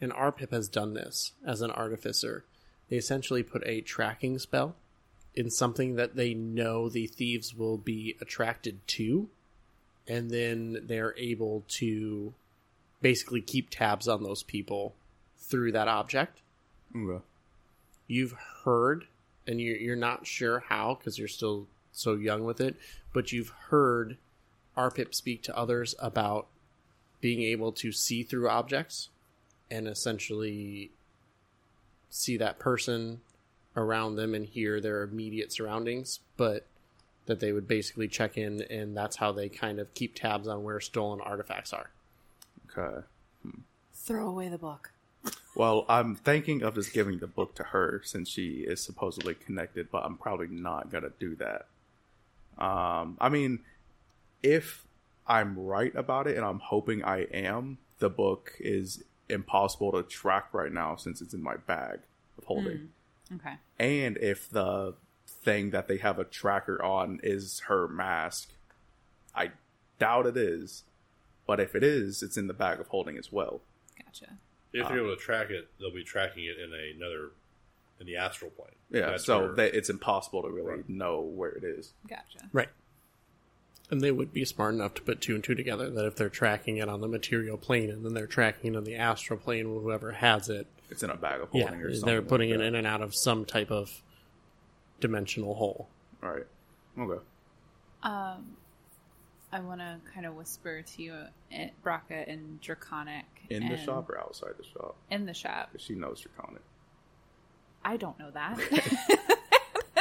and Arpip has done this as an artificer. They essentially put a tracking spell in something that they know the thieves will be attracted to, and then they're able to basically keep tabs on those people through that object Okay. you've heard and you're, you're not sure how because you're still so young with it but you've heard Arpip speak to others about being able to see through objects and essentially see that person around them and hear their immediate surroundings but that they would basically check in and that's how they kind of keep tabs on where stolen artifacts are Okay. Throw away the book. Well, I'm thinking of just giving the book to her since she is supposedly connected, but I'm probably not gonna do that. Um, I mean, if I'm right about it, and I'm hoping I am, the book is impossible to track right now since it's in my bag of holding. Hmm. Okay. And if the thing that they have a tracker on is her mask, I doubt it is. But if it is, it's in the bag of holding as well. Gotcha. If they're uh, able to track it, they'll be tracking it in another in the astral plane. Yeah, That's so where- that it's impossible to really Right. know where it is. Gotcha. Right. And they would be smart enough to put two and two together that if they're tracking it on the material plane and then they're tracking it on the astral plane, whoever has it, It's in a bag of yeah, holding or something. they're putting like it that. in and out of some type of dimensional hole. Right. Okay. Um, I want to kind of whisper to you, uh, Brakka and Draconic. In the shop or outside the shop? In the shop. 'Cause she knows Draconic. I don't know that.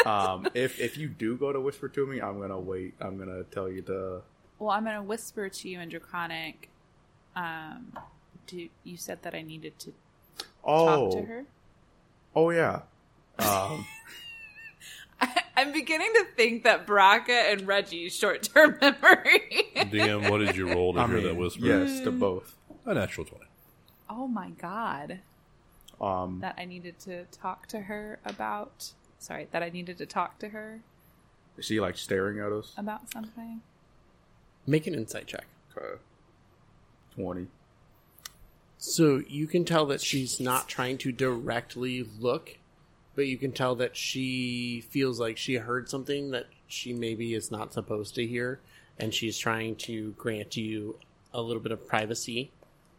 um, if if you do go to whisper to me, I'm gonna wait. I'm gonna tell you to. well, I'm going to whisper to you in Draconic. Um, do you said that I needed to Oh, talk to her? oh yeah. Um, I'm beginning to think that Brakka and Reggie's short-term memory. DM, what did you roll to I hear mean, that whisper? yes to both. A natural 20. oh my god. Um, That I needed to talk to her about. Sorry, that I needed to talk to her is she like staring at us? about something. Make an insight check. Okay. Twenty. So you can tell that she's not trying to directly look, but you can tell that she feels like she heard something that she maybe is not supposed to hear, and she's trying to grant you a little bit of privacy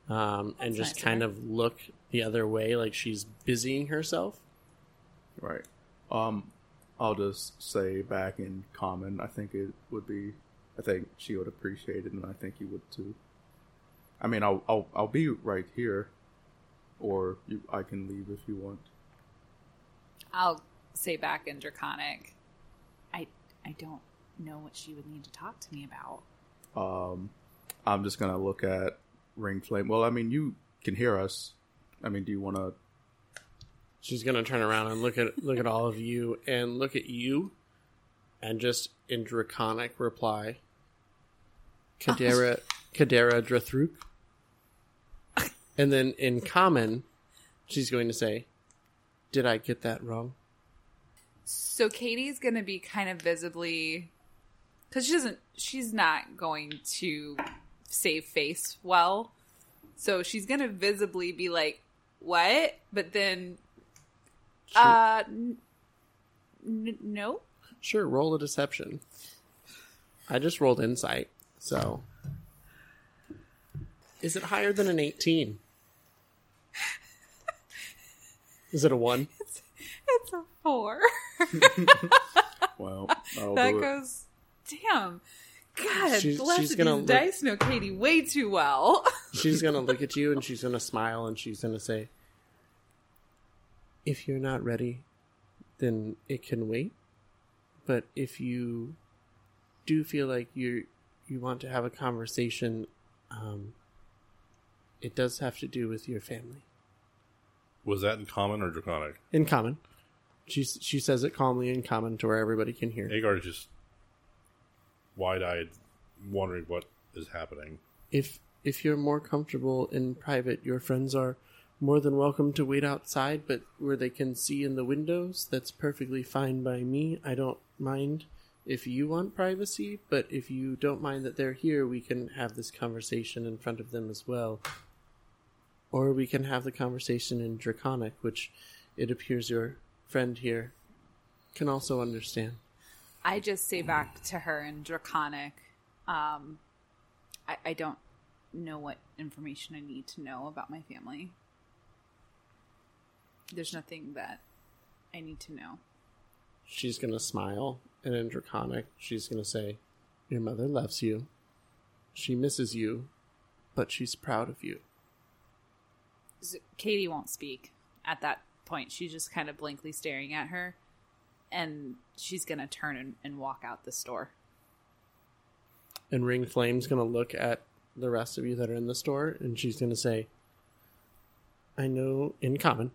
um, and That's just nice of kind her. of look the other way, like she's busying herself. Right. Um, I'll just say back in common. I think it would be. I think she would appreciate it, and I think you would too. I mean, I'll I'll I'll be right here, or you, I can leave if you want. I'll say back in Draconic. I I don't know what she would need to talk to me about. Um, I'm just gonna look at Ring Flame. Well, I mean, you can hear us. I mean, do you want to? She's gonna turn around and look at look at all of you and look at you, and just in draconic reply, Kadera Kadera Drathruk. And then in common, she's going to say, "Did I get that wrong?" So Kadie's gonna be kind of visibly because she doesn't. She's not going to save face well. So she's gonna visibly be like, "What?" But then, uh, n- no. Sure, roll a deception. I just rolled insight, so is it higher than an eighteen? Is it a one? It's a four. Well, that'll that goes. Damn, God She's- bless she's gonna these look- dice know Kadie way too well. she's gonna look at you and she's gonna smile and she's gonna say, "If you're not ready, then it can wait. But if you do feel like you you want to have a conversation, um, it does have to do with your family Was that in common or draconic? in common." She she says it calmly in common to where everybody can hear. Aegard is just wide eyed, wondering what is happening. if if you're more comfortable in private, your friends are more than welcome to wait outside, but where they can see in the windows, that's perfectly fine by me. I don't mind if you want privacy, but if you don't mind that they're here, we can have this conversation in front of them as well. Or we can have the conversation in Draconic, which it appears your friend here can also understand. I just say back to her in Draconic, um, I, I don't know what information I need to know about my family. There's nothing that I need to know. She's gonna smile, and in Draconic, she's gonna say, Your mother loves you. She misses you, but she's proud of you. Kadie won't speak at that point. She's just kind of blankly staring at her, and she's gonna turn and, and walk out the store. And Ring Flame's gonna look at the rest of you that are in the store, and she's gonna say, I know in common.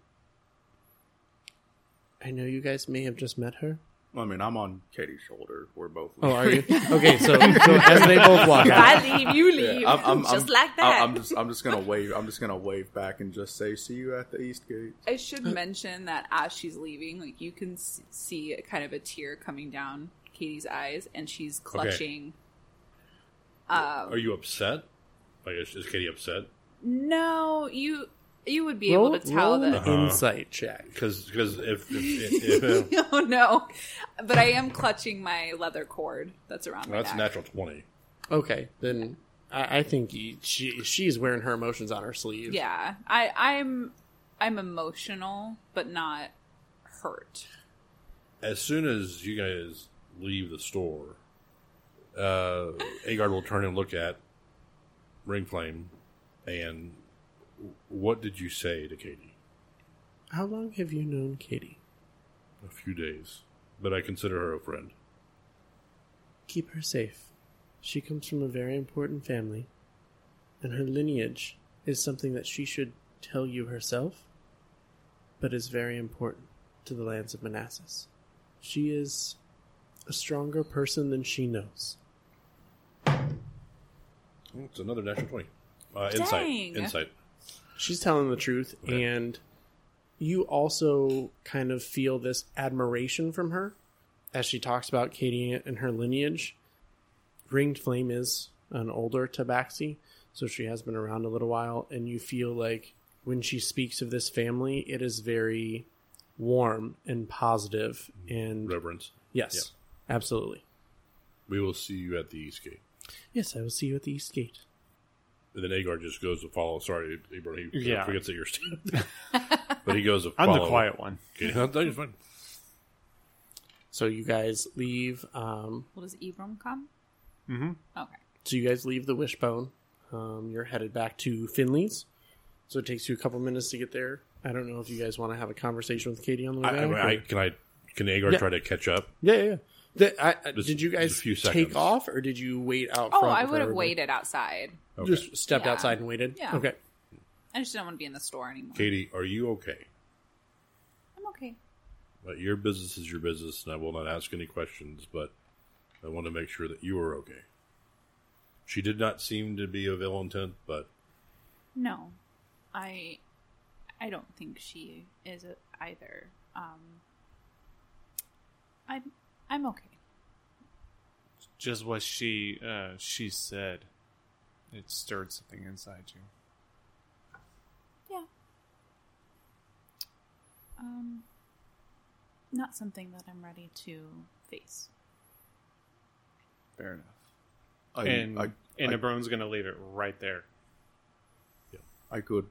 I know you guys may have just met her. I mean, I'm on Kadie's shoulder. We're both. Oh, are you? Okay, so, so as they both walk out, I leave, you leave, Yeah, I'm, I'm, just I'm- like that. I'm, I'm just, I'm just gonna wave. I'm just gonna wave back and just say, "See you at the East Gate." I should mention that as she's leaving, like you can see a kind of a tear coming down Kadie's eyes, and she's clutching. Are um, you upset? Like, is, is Kadie upset? No, you you would be roll, able to tell roll an that. insight check. Because if, if, if, if oh no, but I am clutching my leather cord that's around my that's a neck. natural twenty. Okay, then I, I think she she's wearing her emotions on her sleeve. Yeah, I I'm I'm emotional, but not hurt. As soon as you guys leave the store, uh, Aegard will turn and look at Ring Flame, and what did you say to Kadie? How long have you known Kadie? A few days, but I consider her a friend. Keep her safe. She comes from a very important family, and her lineage is something that she should tell you herself, but is very important to the lands of Manassas. She is a stronger person than she knows. It's another natural twenty. Uh, insight, Dang. insight. She's telling the truth, Okay. and you also kind of feel this admiration from her as she talks about Kadie and her lineage. Ringed Flame is an older Tabaxi, so she has been around a little while, and you feel like when she speaks of this family, it is very warm and positive, and Reverence. yes, absolutely. We will see you at the East Gate. Yes, I will see you at the East Gate. And then Aegard just goes to follow. Sorry, Ibron, he Yeah. forgets that you're Steve. but he goes to I'm the quiet one. Okay, no, that's fine. So you guys leave. Um, Well, does Ibron come? Mm-hmm. Okay. So you guys leave the Wishbone. Um, you're headed back to Finley's. So it takes you a couple minutes to get there. I don't know if you guys want to have a conversation with Kadie on the way I, I, back. mean, or- I, can I? Can Aegard Yeah. try to catch up? yeah, yeah. yeah. The- I- I- did you guys a few take off, or did you wait out? Oh, I would have waited outside. Okay. Just stepped Yeah. outside and waited. Yeah. Okay. I just don't want to be in the store anymore. Kadie, are you okay? I'm okay. But your business is your business, and I will not ask any questions. But I want to make sure that you are okay. She did not seem to be of ill intent, but No, I I don't think she is either. Um, I'm I'm okay. Just what she uh, she said. It stirred something inside you. Yeah. Um, not something that I'm ready to face. Fair enough. I, and I, and I, Ibron's gonna leave it right there. Yeah, I could.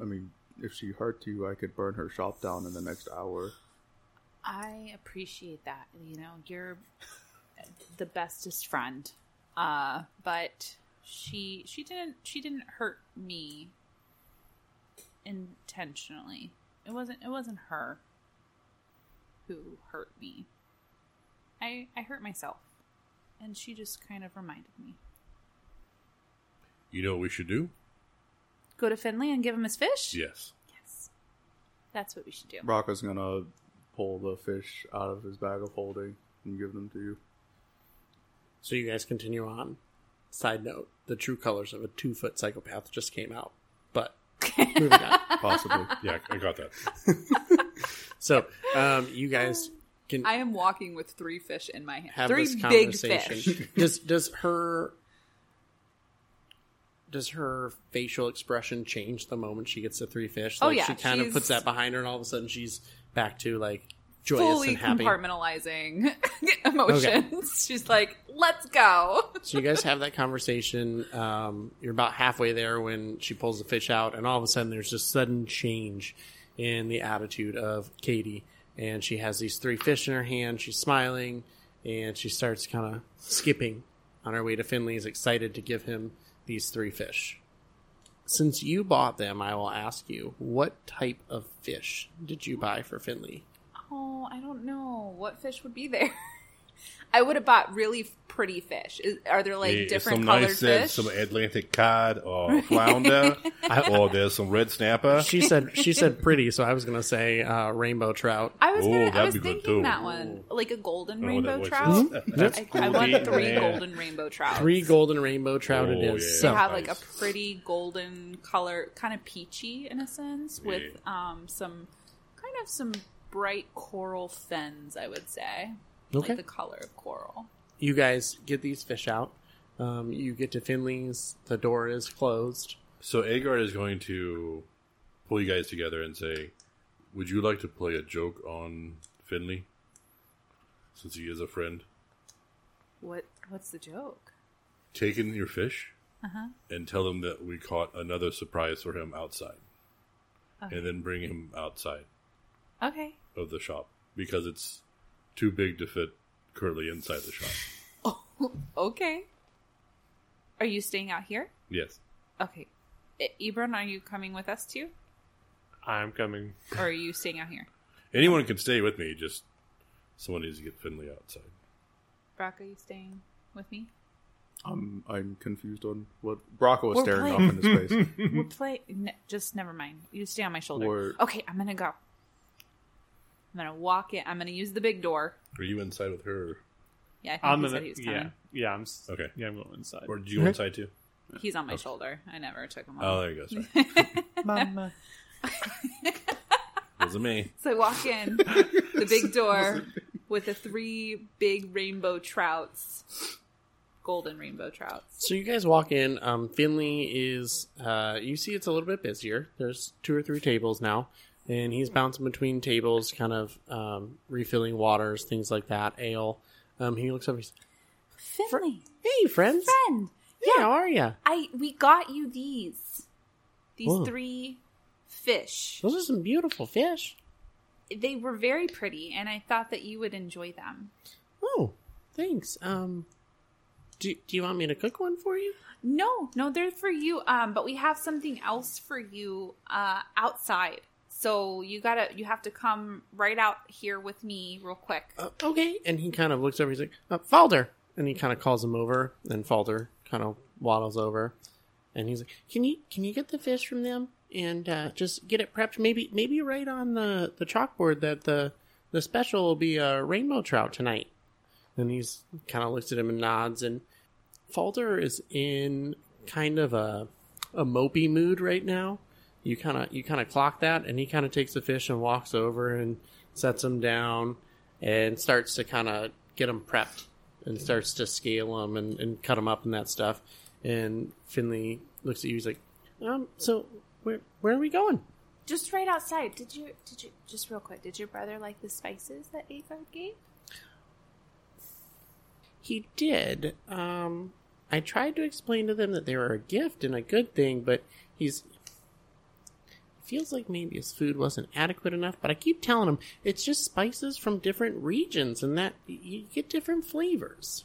I mean, if she hurt you, I could burn her shop down in the next hour. I appreciate that. You know, you're the bestest friend Uh, but she she didn't she didn't hurt me intentionally. It wasn't it wasn't her who hurt me. I I hurt myself. And she just kind of reminded me. You know what we should do? Go to Finley and give him his fish? Yes. Yes. That's what we should do. Brakka's gonna pull the fish out of his bag of holding and give them to you. So you guys continue on. Side note: the true colors of a two-foot psychopath just came out. But moving on. Possibly. Yeah, I got that. So um, you guys can I am walking with three fish in my hand. have three this big fish. does does her does her facial expression change the moment she gets the three fish? Oh, Like yeah, she kind of puts that behind her, and all of a sudden she's back to like joyous Fully and happy. compartmentalizing emotions. She's like, let's go. So you guys have that conversation. Um, you're about halfway there when she pulls the fish out, and all of a sudden there's just sudden change in the attitude of Kadie, and she has these three fish in her hand. She's smiling, and she starts kind of skipping on her way to Finley's, excited to give him these three fish. Since you bought them, I will ask you, what type of fish did you buy for Finley? Oh, I don't know. What fish would be there? I would have bought really pretty fish. Is, are there like Eh, different some colored nice, fish? some Atlantic cod or flounder, or there's some red snapper. She said she said pretty, so I was going to say uh, rainbow trout. I was Ooh, gonna, I that'd was be good, thinking too. that one, like a golden I rainbow trout. that was. That's I, I want three Yeah. golden rainbow trout. Three golden rainbow trout it Oh, is. yeah. So They have like a pretty golden color, kind of peachy in a sense, with um some kind of some bright coral fins. I would say, Okay. like the color of coral. You guys get these fish out. Um, you get to Finley's. The door is closed. So Aegard is going to pull you guys together and say, "Would you like to play a joke on Finley, since he is a friend? What What's the joke? Take in your fish and tell him that we caught another surprise for him outside, and then bring him outside Okay. of the shop because it's too big to fit currently inside the shop. Okay. Are you staying out here? Yes, Okay. I- Ibron, are you coming with us too, I'm coming. or are you staying out here? anyone can stay with me. Just someone needs to get Finley outside." Brock, are you staying with me? I'm I'm confused on what Brakka was We're staring playing. off into space. We're play. Ne- just never mind. You stay on my shoulder. Word. Okay, I'm gonna go. I'm gonna walk in. I'm gonna use the big door. Are you inside with her, Yeah, I think I'm he gonna. said he was coming. Yeah, yeah. I'm s- Okay. Yeah, I'm going inside. or did you go inside too? He's on my shoulder. I never took him off. Oh, there you go. Sorry. Mama. Wasn't me. So I walk in the big door with the three big rainbow trouts, golden rainbow trouts. So you guys walk in. Um, Finley is. Uh, you see, it's a little bit busier. There's two or three tables now, and he's bouncing between tables, kind of um, refilling waters, things like that, ale. Um, he looks up. He's, Finley, "Hey, friends. friend, Hey, how are you? I we got you these these Whoa. three fish. Those are some beautiful fish." They were very pretty, and I thought that you would enjoy them. Oh, thanks. Um, do do you want me to cook one for you? No, no, they're for you. Um, but we have something else for you uh, outside. So you gotta, you have to come right out here with me real quick. uh, okay. And he kind of looks over. He's like, uh, Falder. And he kind of calls him over. And Falder kind of waddles over. And he's like, can you can you get the fish from them and uh, just get it prepped? Maybe maybe right on the, the chalkboard that the the special will be a rainbow trout tonight. And he's kind of looks at him and nods. And Falder is in kind of a a mopey mood right now. You kind of you kind of clock that, and he kind of takes the fish and walks over and sets them down and starts to kind of get them prepped and starts to scale them and, and cut them up and that stuff. And Finley looks at you. He's like, um, so where where are we going? Just right outside. Did you? Did you? Just real quick. Did your brother like the spices that Aegard gave? He did. Um, I tried to explain to them that they were a gift and a good thing, but he's feels like maybe his food wasn't adequate enough. But I keep telling him it's just spices from different regions, and that you get different flavors.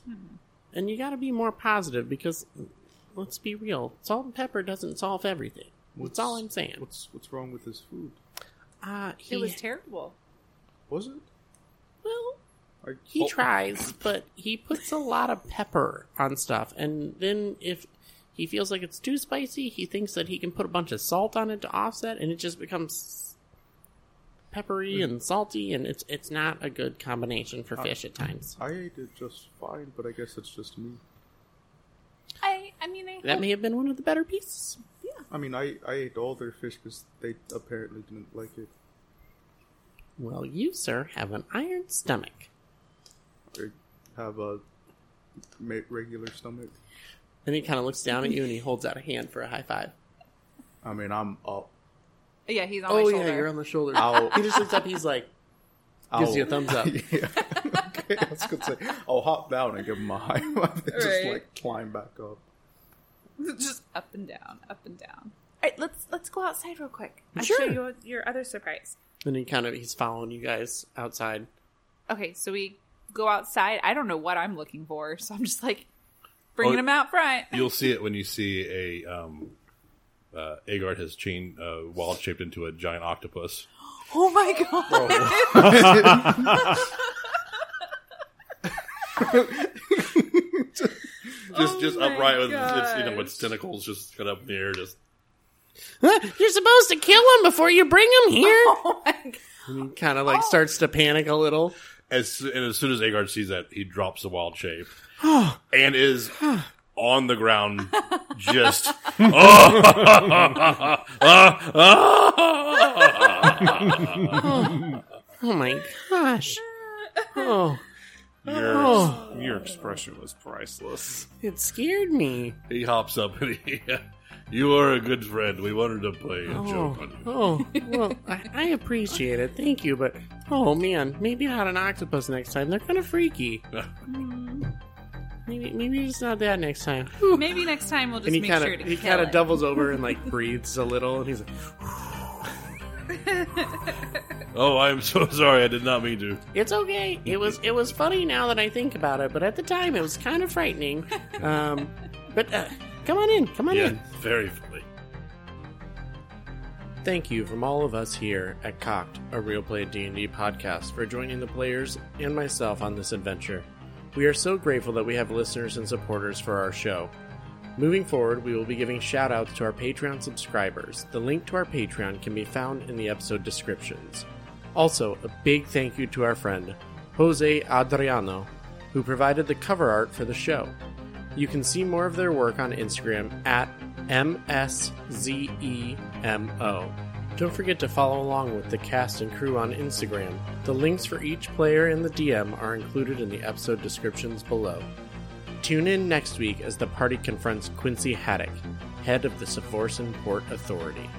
and you got to be more positive because let's be real, salt and pepper doesn't solve everything. That's all I'm saying. What's what's wrong with his food? Uh, he, It was terrible. Was it? well, I, he oh, tries, but he puts a lot of pepper on stuff, and then if he feels like it's too spicy, he thinks that he can put a bunch of salt on it to offset, and it just becomes peppery and salty, and it's it's not a good combination for fish at times. I ate it just fine, but I guess it's just me. I I mean I That may have been one of the better pieces. Yeah. I mean, I, I ate all their fish because they apparently didn't like it. Well, you, sir, have an iron stomach. I have a regular stomach. And he kind of looks down at you and he holds out a hand for a high five. I mean, I'm up. yeah, he's on Oh, my yeah, you're on the shoulder. Ow. he just looks up. He's like, gives you a thumbs up. yeah. okay, I was gonna say I'll hop down and give him a high five, then just Right. like climb back up. Just up and down, up and down. All right, let's let's go outside real quick. I'll Sure. show you your other surprise. And he kind of he's following you guys outside. Okay, so we go outside. I don't know what I'm looking for, so I'm just like bringing Oh, him out front. You'll see it when you see a um, uh, Aegard has chain uh, wild shaped into a giant octopus. Oh my god! Just just Oh my upright with its you know gosh. its tentacles just cut up in the air. Just You're supposed to kill him before you bring him here. Oh my god! kind of like starts to panic a little. As and as soon as Aegard sees that, he drops the wild shape oh. and is on the ground. Just oh, oh my gosh. Oh, Your Oh. your expression was priceless. it scared me. he hops up and he. You are a good friend. We wanted to play a Oh, joke on you. oh, well, I, I appreciate it. Thank you, but oh man, maybe not an octopus next time. They're kind of freaky. Maybe, maybe it's not that next time. Maybe next time we'll just and he make kind sure of to he kind of doubles over and like breathes a little, and he's like, Oh, I am so sorry. I did not mean to. "It's okay. It was it was funny now that I think about it, but at the time it was kind of frightening." Um, but uh, come on in, come on Yeah, in. very funny. Thank you from all of us here at Cock'd, a Real Play D&D podcast, for joining the players and myself on this adventure. We are so grateful that we have listeners and supporters for our show. Moving forward, we will be giving shoutouts to our Patreon subscribers. The link to our Patreon can be found in the episode descriptions. Also, a big thank you to our friend, Jose Adriano, who provided the cover art for the show. You can see more of their work on Instagram at MSZEMO. Don't forget to follow along with the cast and crew on Instagram. The links for each player and the DM are included in the episode descriptions below. Tune in next week as the party confronts Quincy Haddock, head of the Savorsa Port Authority.